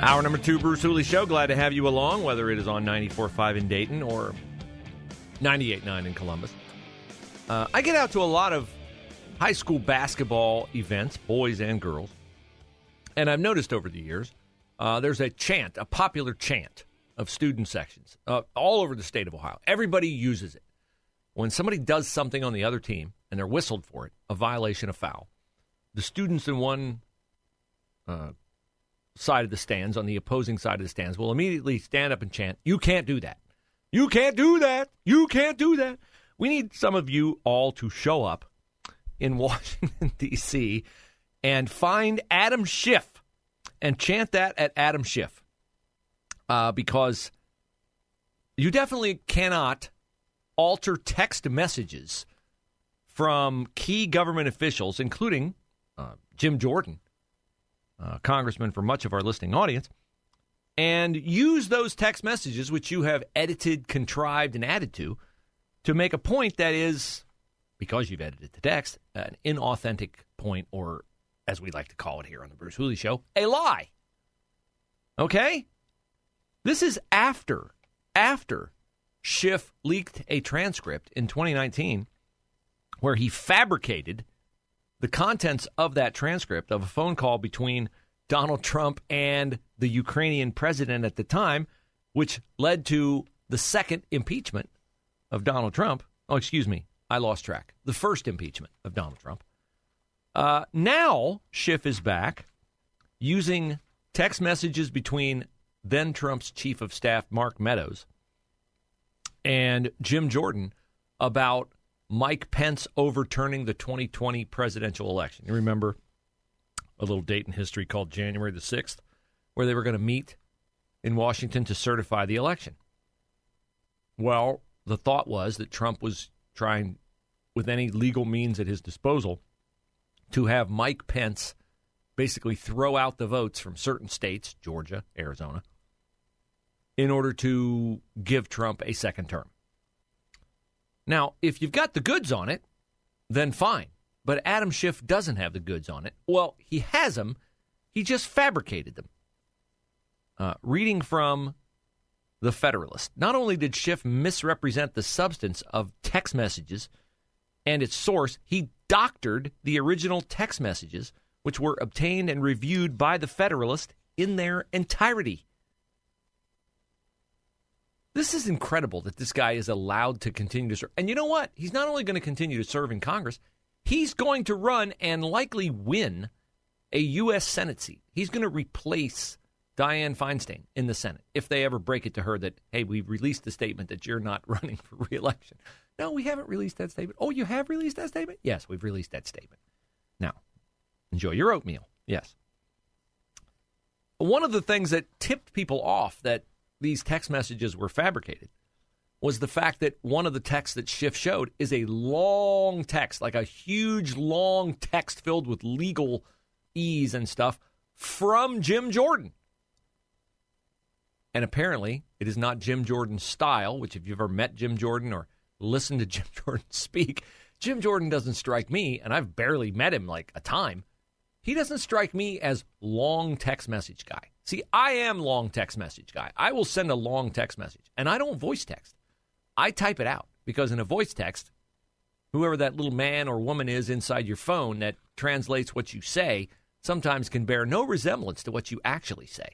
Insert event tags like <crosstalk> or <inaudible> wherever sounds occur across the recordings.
Hour number two, Bruce Hooley Show. Glad to have you along, whether it is on 94.5 in Dayton or 98.9 in Columbus. Uh, I get out to a lot of high school basketball events, boys and girls. And I've noticed over the years, uh, there's a chant, a popular chant of student sections uh, all over the state of Ohio. Everybody uses it. When somebody does something on the other team and they're whistled for it, a violation, of foul, the students in one uh, side of the stands, on the opposing side of the stands, will immediately stand up and chant, You can't do that. You can't do that. You can't do that. We need some of you all to show up in <laughs> Washington, D.C. and find Adam Schiff and chant that at Adam Schiff. Uh, because you definitely cannot alter text messages from key government officials, including uh, Jim Jordan, uh, congressman for much of our listening audience, and use those text messages, which you have edited, contrived, and added to, to make a point that is, because you've edited the text, an inauthentic point, or as we like to call it here on the Bruce Hooley Show, a lie. Okay? This is after, after Schiff leaked a transcript in 2019 where he fabricated the contents of that transcript of a phone call between Donald Trump and the Ukrainian president at the time, which led to the second impeachment of Donald Trump. Oh, excuse me. I lost track. The first impeachment of Donald Trump. Uh, now, Schiff is back using text messages between then Trump's chief of staff, Mark Meadows, and Jim Jordan about Mike Pence overturning the 2020 presidential election. You remember a little date in history called January the 6th, where they were going to meet in Washington to certify the election. Well, the thought was that Trump was trying, with any legal means at his disposal, to have Mike Pence basically throw out the votes from certain states, Georgia, Arizona, in order to give Trump a second term. Now, if you've got the goods on it, then fine. But Adam Schiff doesn't have the goods on it. Well, he has them. He just fabricated them. Uh, reading from the Federalist, not only did Schiff misrepresent the substance of text messages and its source, he doctored the original text messages, which were obtained and reviewed by the Federalist in their entirety. This is incredible that this guy is allowed to continue to serve. And you know what? He's not only going to continue to serve in Congress, he's going to run and likely win a U.S. Senate seat. He's going to replace Dianne Feinstein in the Senate if they ever break it to her that, hey, we've released the statement that you're not <laughs> running for reelection. No, we haven't released that statement. Oh, you have released that statement? Yes, we've released that statement. Now, enjoy your oatmeal. Yes. One of the things that tipped people off that these text messages were fabricated was the fact that one of the texts that Schiff showed is a long text, like a huge long text filled with legal ease and stuff from Jim Jordan. And apparently, it is not Jim Jordan's style, which, if you've ever met Jim Jordan or listened to <laughs> Jim Jordan speak, Jim Jordan doesn't strike me, and I've barely met him like a time. He doesn't strike me as long text message guy. See, I am long text message guy. I will send a long text message, and I don't voice text. I type it out because in a voice text, whoever that little man or woman is inside your phone that translates what you say sometimes can bear no resemblance to what you actually say.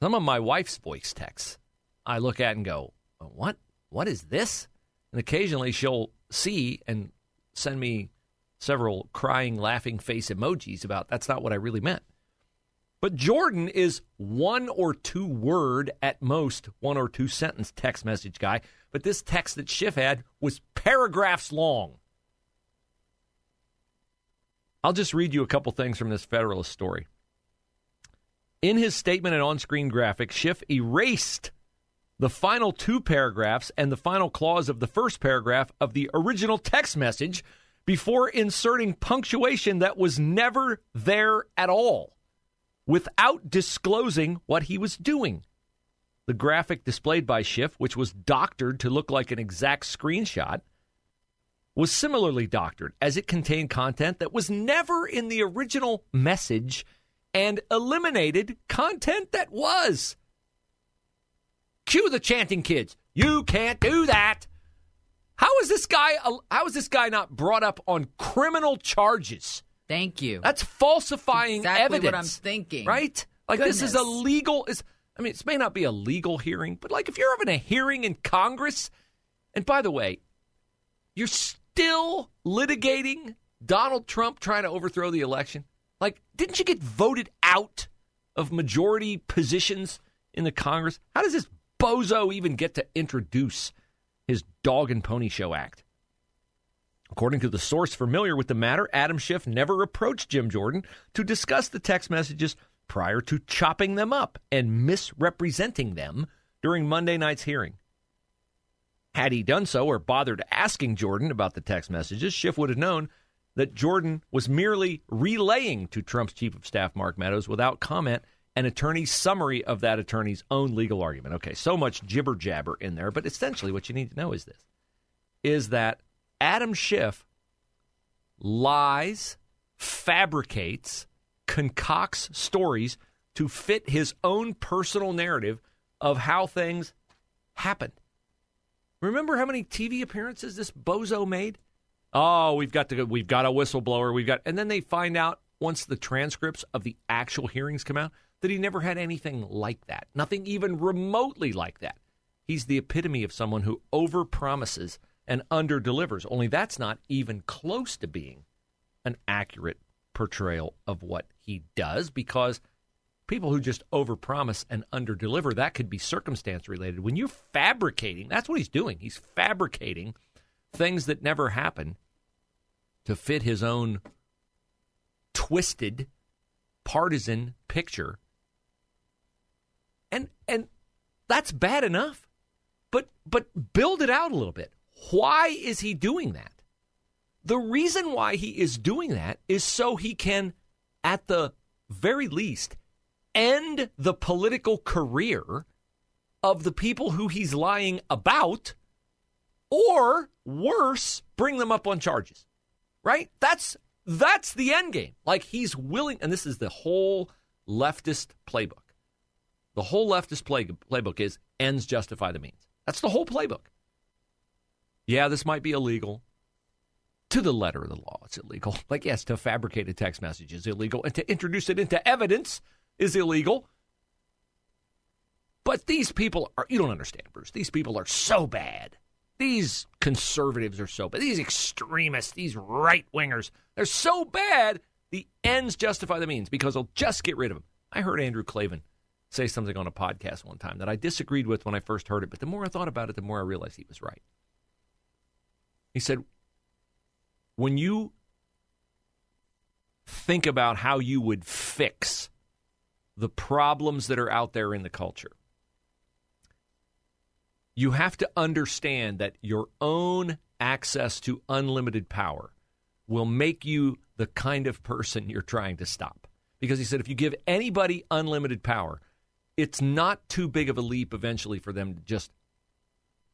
Some of my wife's voice texts, I look at and go, "What? What is this?" And occasionally she'll see and send me several crying, laughing face emojis about that's not what I really meant. But Jordan is one or two word at most, one or two sentence text message guy. But this text that Schiff had was paragraphs long. I'll just read you a couple things from this Federalist story. In his statement and on screen graphic, Schiff erased the final two paragraphs and the final clause of the first paragraph of the original text message before inserting punctuation that was never there at all without disclosing what he was doing. The graphic displayed by Schiff, which was doctored to look like an exact screenshot, was similarly doctored as it contained content that was never in the original message and eliminated content that was. Cue the chanting kids. You can't do that. How is this guy how is this guy not brought up on criminal charges? Thank you. That's falsifying exactly evidence. what I'm thinking. Right? Like Goodness. this is a legal is I mean, this may not be a legal hearing, but like if you're having a hearing in Congress, and by the way, you're still litigating Donald Trump trying to overthrow the election. Like, didn't you get voted out of majority positions in the Congress? How does this bozo even get to introduce his dog and pony show act? According to the source familiar with the matter, Adam Schiff never approached Jim Jordan to discuss the text messages prior to chopping them up and misrepresenting them during Monday night's hearing. Had he done so or bothered asking Jordan about the text messages, Schiff would have known that Jordan was merely relaying to Trump's chief of staff, Mark Meadows, without comment, an attorney's summary of that attorney's own legal argument. Okay, so much jibber jabber in there, but essentially what you need to know is this is that Adam Schiff lies, fabricates, concocts stories to fit his own personal narrative of how things happened. Remember how many TV appearances this bozo made? Oh, we've got to we've got a whistleblower, we've got and then they find out once the transcripts of the actual hearings come out that he never had anything like that. Nothing even remotely like that. He's the epitome of someone who overpromises and underdelivers. Only that's not even close to being an accurate portrayal of what he does because people who just overpromise and underdeliver that could be circumstance related. When you're fabricating, that's what he's doing. He's fabricating things that never happen to fit his own twisted partisan picture. And and that's bad enough. But but build it out a little bit. Why is he doing that? The reason why he is doing that is so he can at the very least end the political career of the people who he's lying about or worse bring them up on charges right? That's that's the end game. Like he's willing and this is the whole leftist playbook. The whole leftist play, playbook is ends justify the means. That's the whole playbook yeah this might be illegal to the letter of the law it's illegal <laughs> like yes to fabricate a text message is illegal and to introduce it into evidence is illegal but these people are you don't understand bruce these people are so bad these conservatives are so bad. These extremists, these right wingers, they're so bad. The ends justify the means because they'll just get rid of them. I heard Andrew Klavan say something on a podcast one time that I disagreed with when I first heard it, but the more I thought about it, the more I realized he was right. He said, when you think about how you would fix the problems that are out there in the culture, you have to understand that your own access to unlimited power will make you the kind of person you're trying to stop. Because he said if you give anybody unlimited power, it's not too big of a leap eventually for them to just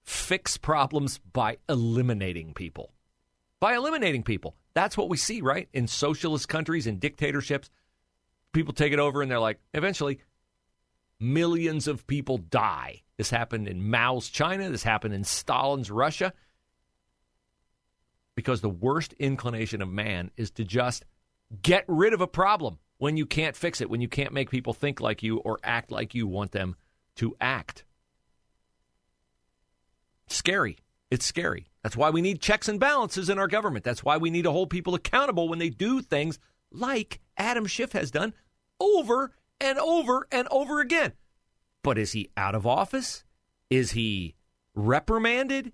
fix problems by eliminating people. By eliminating people. That's what we see, right? In socialist countries, and dictatorships, people take it over and they're like, eventually, millions of people die. This happened in Mao's China. This happened in Stalin's Russia. Because the worst inclination of man is to just get rid of a problem when you can't fix it, when you can't make people think like you or act like you want them to act. Scary. It's scary. That's why we need checks and balances in our government. That's why we need to hold people accountable when they do things like Adam Schiff has done over and over and over again. But is he out of office? Is he reprimanded?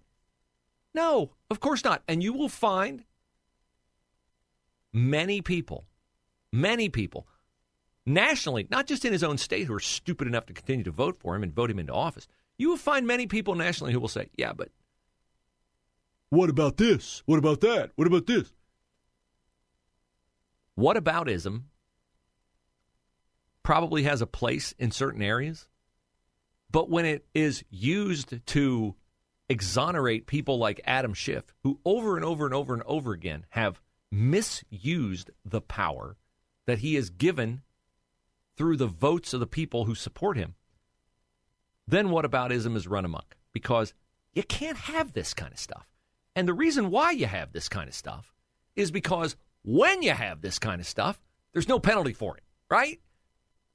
No, of course not. And you will find many people, many people nationally, not just in his own state, who are stupid enough to continue to vote for him and vote him into office. You will find many people nationally who will say, yeah, but what about this? What about that? What about this? What aboutism probably has a place in certain areas, but when it is used to exonerate people like Adam Schiff, who over and over and over and over again have misused the power that he has given through the votes of the people who support him, then what aboutism is run amok? Because you can't have this kind of stuff. And the reason why you have this kind of stuff is because when you have this kind of stuff, there's no penalty for it, right?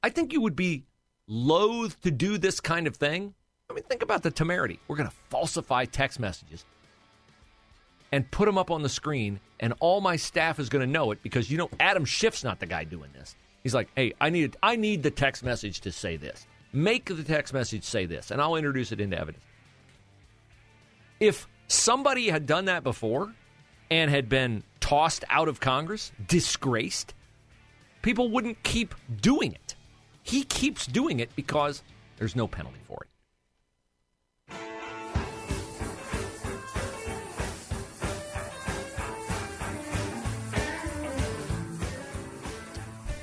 I think you would be loath to do this kind of thing. I mean, think about the temerity. We're going to falsify text messages and put them up on the screen, and all my staff is going to know it because you know Adam Schiff's not the guy doing this. He's like, "Hey, I need I need the text message to say this. Make the text message say this, and I'll introduce it into evidence." If somebody had done that before and had been tossed out of Congress, disgraced, people wouldn't keep doing it. He keeps doing it because there's no penalty for it.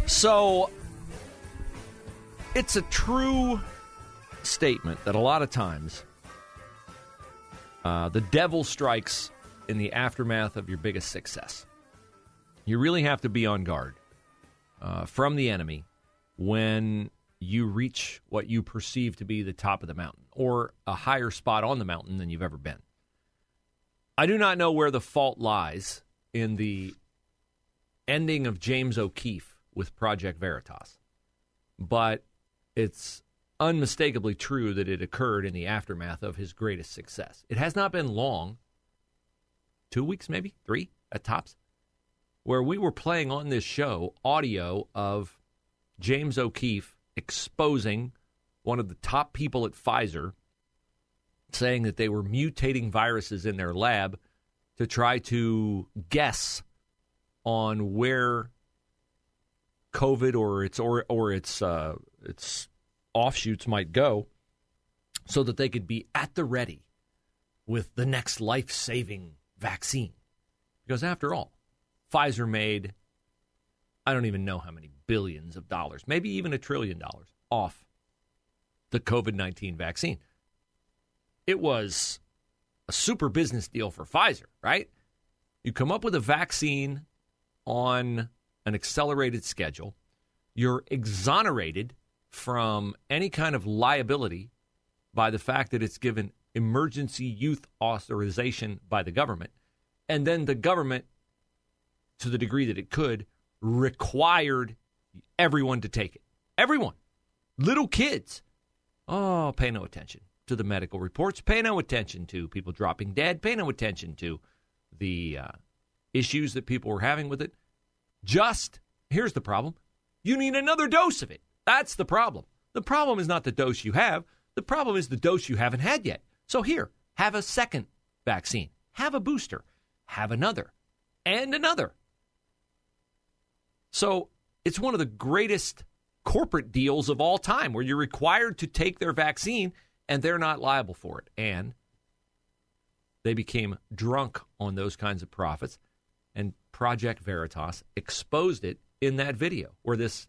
So it's a true statement that a lot of times uh, the devil strikes in the aftermath of your biggest success. You really have to be on guard uh, from the enemy when you reach what you perceive to be the top of the mountain or a higher spot on the mountain than you've ever been. I do not know where the fault lies in the ending of James O'Keefe with Project Veritas, but it's unmistakably true that it occurred in the aftermath of his greatest success. It has not been long, two weeks maybe, three at tops, where we were playing on this show audio of James O'Keefe exposing one of the top people at Pfizer, saying that they were mutating viruses in their lab to try to guess on where COVID or its or or its uh, its offshoots might go, so that they could be at the ready with the next life saving vaccine. Because after all, Pfizer made I don't even know how many billions of dollars, maybe even a trillion dollars off the COVID 19 vaccine. It was a super business deal for Pfizer, right? You come up with a vaccine on an accelerated schedule, you're exonerated from any kind of liability by the fact that it's given emergency use authorization by the government. And then the government, to the degree that it could, required everyone to take it. Everyone. Little kids. Oh, pay no attention to the medical reports. Pay no attention to people dropping dead. Pay no attention to the uh, issues that people were having with it. Just, here's the problem you need another dose of it. That's the problem. The problem is not the dose you have, the problem is the dose you haven't had yet. So here, have a second vaccine, have a booster, have another, and another. So it's one of the greatest corporate deals of all time where you're required to take their vaccine and they're not liable for it. And they became drunk on those kinds of profits. And Project Veritas exposed it in that video where this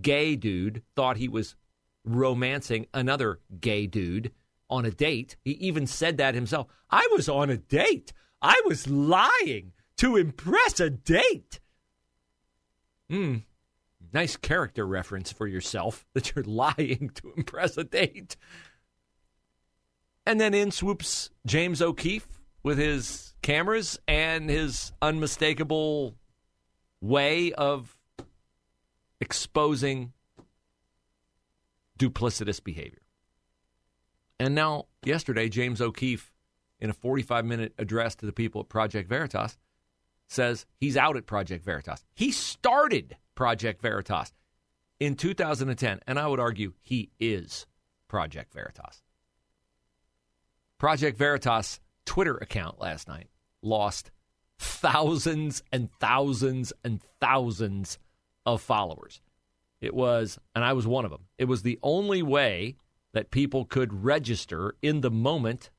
gay dude thought he was romancing another gay dude on a date. He even said that himself. I was on a date. I was lying to impress a date. Hmm. Nice character reference for yourself <laughs> that you're lying to impress a date. And then in swoops James O'Keefe with his cameras and his unmistakable way of exposing duplicitous behavior. And now, yesterday, James O'Keefe, in a 45 minute address to the people at Project Veritas, says he's out at Project Veritas. He started Project Veritas in 2010, and I would argue he is Project Veritas. Project Veritas Twitter account last night lost thousands and thousands and thousands of followers. It was, and I was one of them, it was the only way that people could register in the moment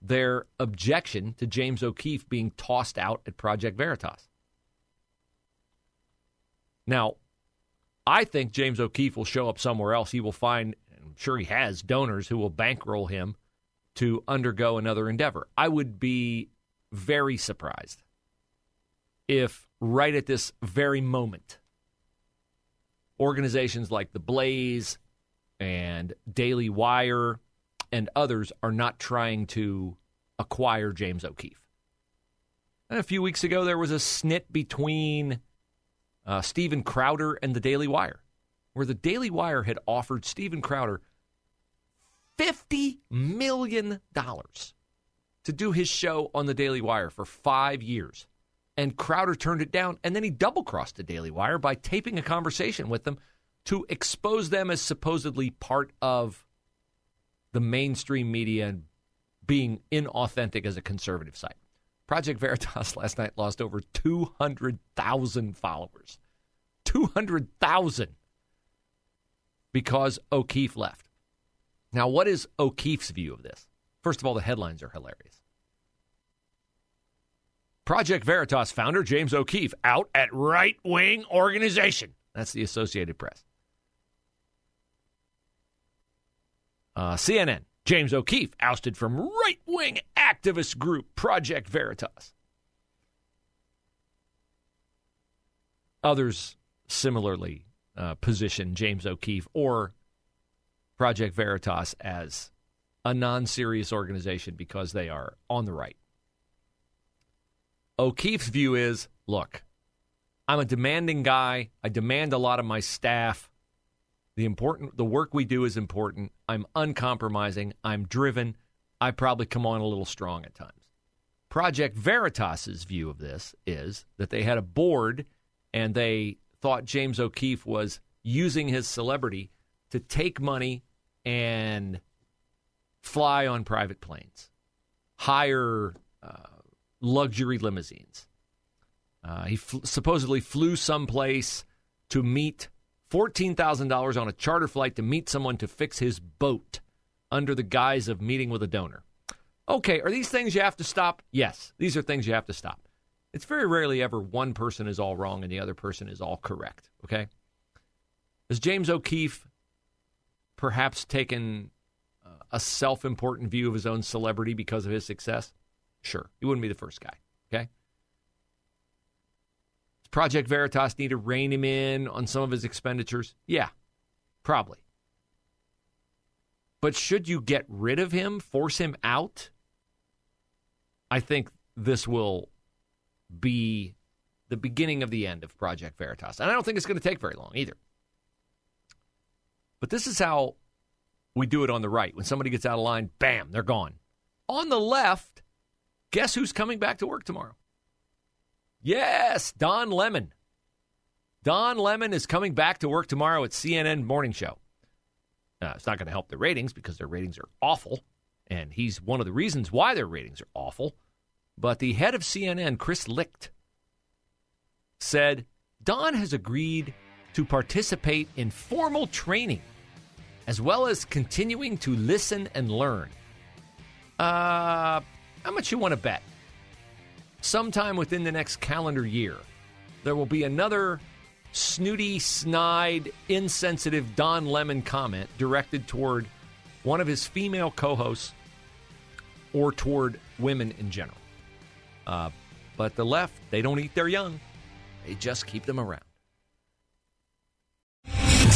their objection to James O'Keefe being tossed out at Project Veritas. Now, I think James O'Keefe will show up somewhere else. He will find, I'm sure he has, donors who will bankroll him to undergo another endeavor. I would be very surprised if, right at this very moment, organizations like The Blaze and Daily Wire and others are not trying to acquire James O'Keefe. And a few weeks ago, there was a snit between uh, Steven Crowder and the Daily Wire, where the Daily Wire had offered Steven Crowder $50 million to do his show on the Daily Wire for five years. And Crowder turned it down, and then he double crossed the Daily Wire by taping a conversation with them to expose them as supposedly part of the mainstream media and being inauthentic as a conservative site. Project Veritas <laughs> last night lost over 200,000 followers. 200,000 because O'Keefe left. Now, what is O'Keefe's view of this? First of all, the headlines are hilarious. Project Veritas founder James O'Keefe out at right wing organization. That's the Associated Press. Uh, CNN James O'Keefe ousted from right wing activist group Project Veritas. Others similarly uh, position James O'Keefe or Project Veritas as a non serious organization because they are on the right. O'Keefe's view is look, I'm a demanding guy. I demand a lot of my staff. The important the work we do is important. I'm uncompromising. I'm driven. I probably come on a little strong at times. Project Veritas's view of this is that they had a board and they thought James O'Keefe was using his celebrity to take money and fly on private planes, hire uh, luxury limousines. Uh, he f- supposedly flew someplace to meet $14,000 on a charter flight to meet someone to fix his boat under the guise of meeting with a donor. Okay, are these things you have to stop? Yes, these are things you have to stop. It's very rarely ever one person is all wrong and the other person is all correct, okay? Has James O'Keefe perhaps taken uh, a self important view of his own celebrity because of his success? Sure, he wouldn't be the first guy, okay? Does Project Veritas need to rein him in on some of his expenditures? Yeah, probably. But should you get rid of him, force him out? I think this will be the beginning of the end of Project Veritas. And I don't think it's going to take very long either. But this is how we do it on the right. When somebody gets out of line, bam, they're gone. On the left, guess who's coming back to work tomorrow? Yes, Don Lemon. Don Lemon is coming back to work tomorrow at CNN Morning Show. Uh, it's not going to help the ratings because their ratings are awful. And he's one of the reasons why their ratings are awful. But the head of CNN, Chris Licht, said Don has agreed to participate in formal training as well as continuing to listen and learn. Uh, how much you want to bet? Sometime within the next calendar year, there will be another snooty, snide, insensitive Don Lemon comment directed toward one of his female co hosts or toward women in general. Uh, but the left, they don't eat their young, they just keep them around.